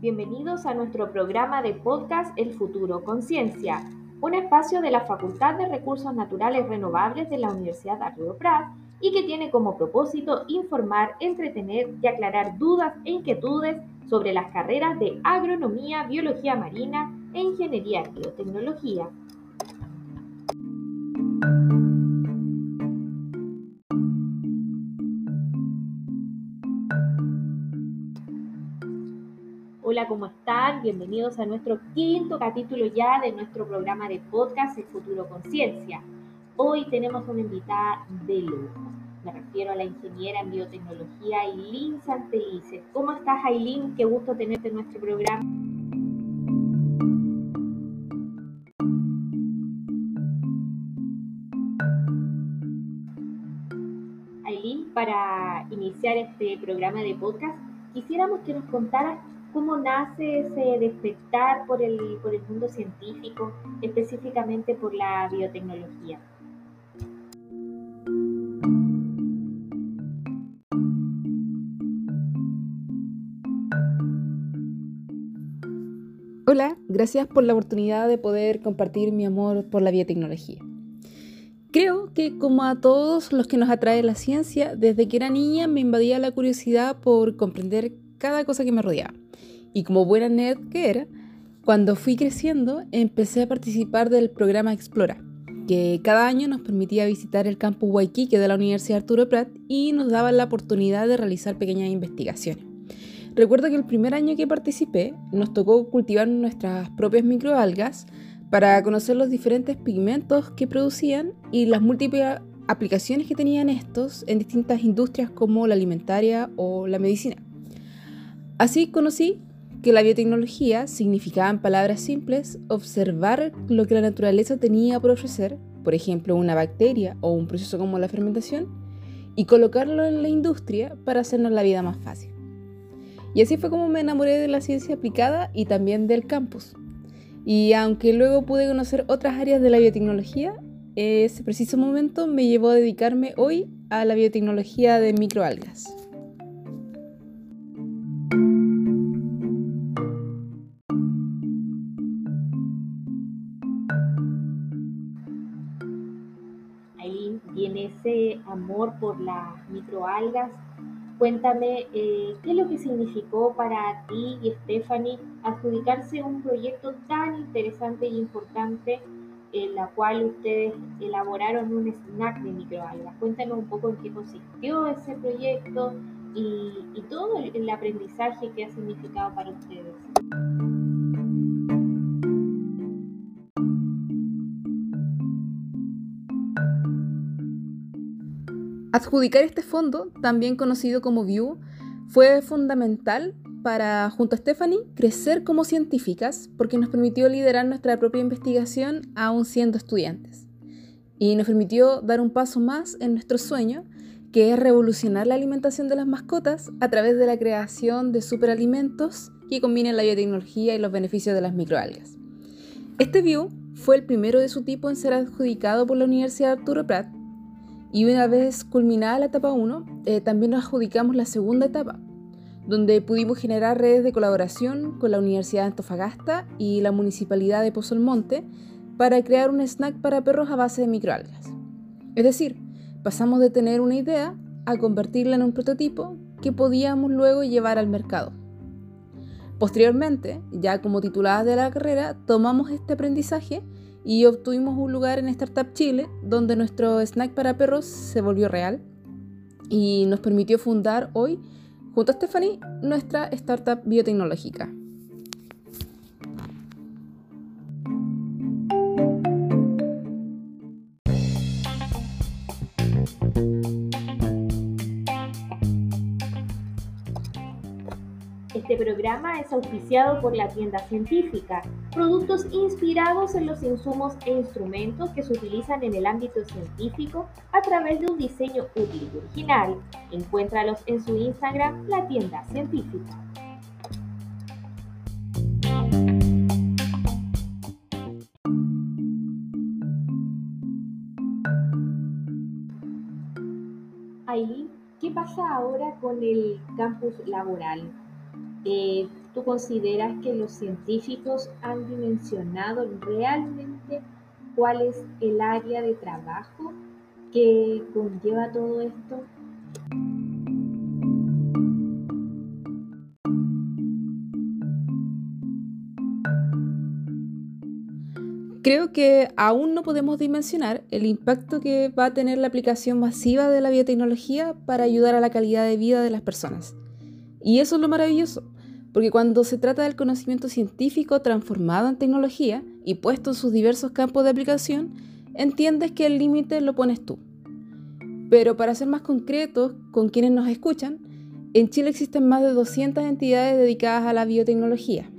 Bienvenidos a nuestro programa de podcast El futuro Conciencia, un espacio de la Facultad de Recursos Naturales Renovables de la Universidad Arturo Prat y que tiene como propósito informar, entretener y aclarar dudas e inquietudes sobre las carreras de agronomía, biología marina e ingeniería y biotecnología. Hola, ¿cómo están? Bienvenidos a nuestro quinto capítulo ya de nuestro programa de podcast El Futuro Conciencia. Hoy tenemos una invitada de lujo. Me refiero a la ingeniera en biotecnología Aileen Santelice. ¿Cómo estás, Aileen? Qué gusto tenerte en nuestro programa. Aileen, para iniciar este programa de podcast, quisiéramos que nos contaras cómo nace ese despertar por el, por el mundo científico, específicamente por la biotecnología. Hola, gracias por la oportunidad de poder compartir mi amor por la biotecnología. Creo que como a todos los que nos atrae la ciencia, desde que era niña me invadía la curiosidad por comprender cada cosa que me rodeaba. Y como buena nerd que era, cuando fui creciendo empecé a participar del programa Explora, que cada año nos permitía visitar el campus Waikiki de la Universidad Arturo Prat y nos daba la oportunidad de realizar pequeñas investigaciones. Recuerdo que el primer año que participé nos tocó cultivar nuestras propias microalgas para conocer los diferentes pigmentos que producían y las múltiples aplicaciones que tenían estos en distintas industrias como la alimentaria o la medicina. Así conocí que la biotecnología significaba en palabras simples observar lo que la naturaleza tenía por ofrecer, por ejemplo una bacteria o un proceso como la fermentación, y colocarlo en la industria para hacernos la vida más fácil. Y así fue como me enamoré de la ciencia aplicada y también del campus. Y aunque luego pude conocer otras áreas de la biotecnología, ese preciso momento me llevó a dedicarme hoy a la biotecnología de microalgas. Amor por las microalgas. Cuéntame eh, qué es lo que significó para ti y Stephanie adjudicarse un proyecto tan interesante e importante en la cual ustedes elaboraron un snack de microalgas. Cuéntanos un poco en qué consistió ese proyecto y, y todo el aprendizaje que ha significado para ustedes. Adjudicar este fondo, también conocido como VIEW, fue fundamental para, junto a Stephanie, crecer como científicas porque nos permitió liderar nuestra propia investigación aún siendo estudiantes. Y nos permitió dar un paso más en nuestro sueño, que es revolucionar la alimentación de las mascotas a través de la creación de superalimentos que combinen la biotecnología y los beneficios de las microalgas. Este VIEW fue el primero de su tipo en ser adjudicado por la Universidad Arturo Prat y una vez culminada la etapa 1, eh, también nos adjudicamos la segunda etapa, donde pudimos generar redes de colaboración con la Universidad de Antofagasta y la Municipalidad de Pozo Monte para crear un snack para perros a base de microalgas. Es decir, pasamos de tener una idea a convertirla en un prototipo que podíamos luego llevar al mercado. Posteriormente, ya como tituladas de la carrera, tomamos este aprendizaje y obtuvimos un lugar en Startup Chile donde nuestro snack para perros se volvió real y nos permitió fundar hoy, junto a Stephanie, nuestra startup biotecnológica. Este programa es auspiciado por la tienda científica, productos inspirados en los insumos e instrumentos que se utilizan en el ámbito científico a través de un diseño útil y original. Encuéntralos en su Instagram, la tienda científica. Aileen, ¿qué pasa ahora con el campus laboral? Eh, ¿Tú consideras que los científicos han dimensionado realmente cuál es el área de trabajo que conlleva todo esto? Creo que aún no podemos dimensionar el impacto que va a tener la aplicación masiva de la biotecnología para ayudar a la calidad de vida de las personas. Y eso es lo maravilloso, porque cuando se trata del conocimiento científico transformado en tecnología y puesto en sus diversos campos de aplicación, entiendes que el límite lo pones tú. Pero para ser más concretos con quienes nos escuchan, en Chile existen más de 200 entidades dedicadas a la biotecnología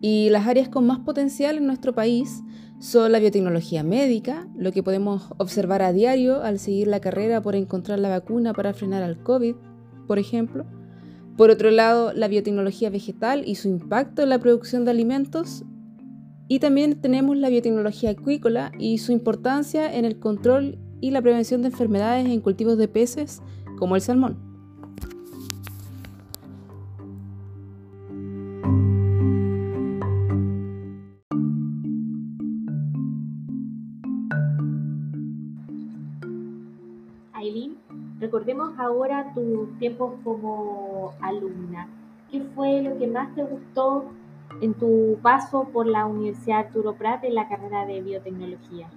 y las áreas con más potencial en nuestro país son la biotecnología médica, lo que podemos observar a diario al seguir la carrera por encontrar la vacuna para frenar al COVID, por ejemplo. Por otro lado, la biotecnología vegetal y su impacto en la producción de alimentos. Y también tenemos la biotecnología acuícola y su importancia en el control y la prevención de enfermedades en cultivos de peces como el salmón. Recordemos ahora tus tiempos como alumna. ¿Qué fue lo que más te gustó en tu paso por la Universidad Arturo Prat en la carrera de biotecnología?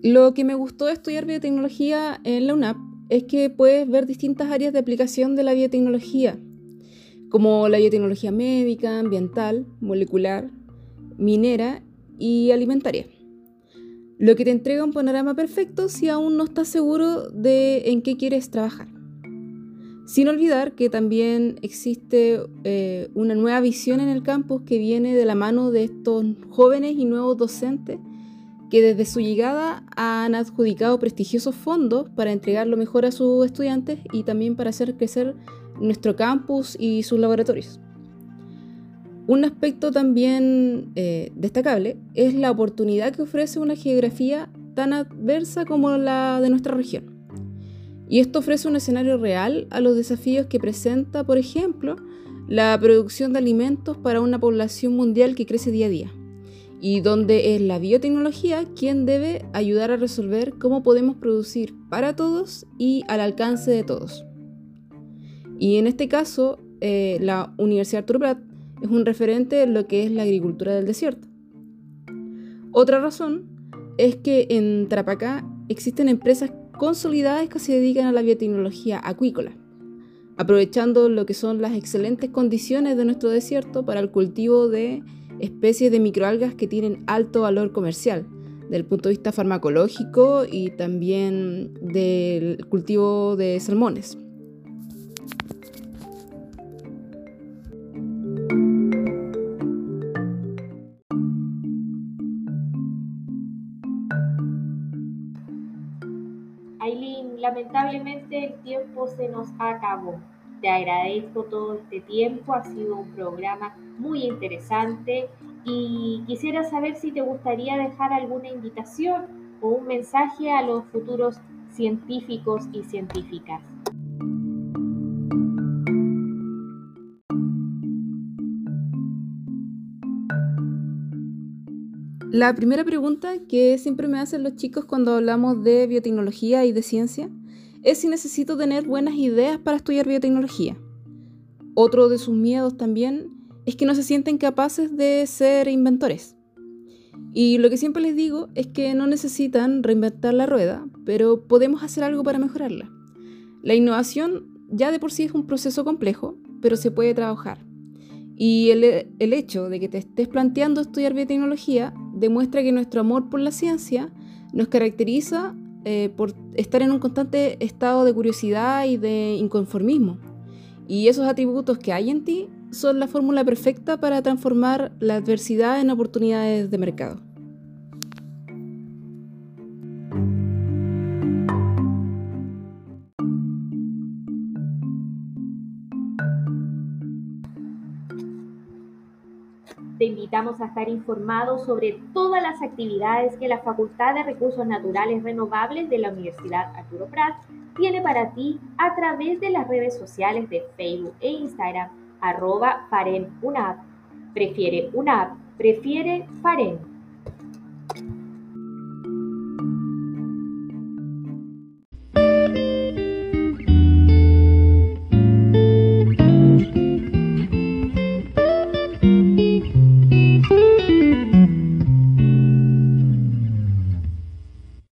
Lo que me gustó estudiar biotecnología en la UNAP es que puedes ver distintas áreas de aplicación de la biotecnología como la biotecnología médica, ambiental, molecular, minera y alimentaria. Lo que te entrega un panorama perfecto si aún no estás seguro de en qué quieres trabajar. Sin olvidar que también existe eh, una nueva visión en el campus que viene de la mano de estos jóvenes y nuevos docentes que desde su llegada han adjudicado prestigiosos fondos para entregar lo mejor a sus estudiantes y también para hacer crecer nuestro campus y sus laboratorios. Un aspecto también eh, destacable es la oportunidad que ofrece una geografía tan adversa como la de nuestra región. Y esto ofrece un escenario real a los desafíos que presenta, por ejemplo, la producción de alimentos para una población mundial que crece día a día, y donde es la biotecnología quien debe ayudar a resolver cómo podemos producir para todos y al alcance de todos. Y en este caso, eh, la Universidad Arturo Prat es un referente en lo que es la agricultura del desierto. Otra razón es que en Tarapacá existen empresas consolidadas que se dedican a la biotecnología acuícola, aprovechando lo que son las excelentes condiciones de nuestro desierto para el cultivo de especies de microalgas que tienen alto valor comercial, del punto de vista farmacológico y también del cultivo de salmones. Lamentablemente el tiempo se nos acabó. Te agradezco todo este tiempo, ha sido un programa muy interesante y quisiera saber si te gustaría dejar alguna invitación o un mensaje a los futuros científicos y científicas. La primera pregunta que siempre me hacen los chicos cuando hablamos de biotecnología y de ciencia es si necesito tener buenas ideas para estudiar biotecnología. Otro de sus miedos también es que no se sienten capaces de ser inventores. Y lo que siempre les digo es que no necesitan reinventar la rueda, pero podemos hacer algo para mejorarla. La innovación ya de por sí es un proceso complejo, pero se puede trabajar. Y el, el, hecho de que te estés planteando estudiar biotecnología demuestra que nuestro amor por la ciencia nos caracteriza eh, por estar en un constante estado de curiosidad y de inconformismo. Y esos atributos que hay en ti son la fórmula perfecta para transformar la adversidad en oportunidades de mercado. Te invitamos a estar informados sobre todas las actividades que la Facultad de Recursos Naturales Renovables de la Universidad Arturo Prat tiene para ti a través de las redes sociales de Facebook e Instagram, arroba Faren Prefiere una prefiere Faren.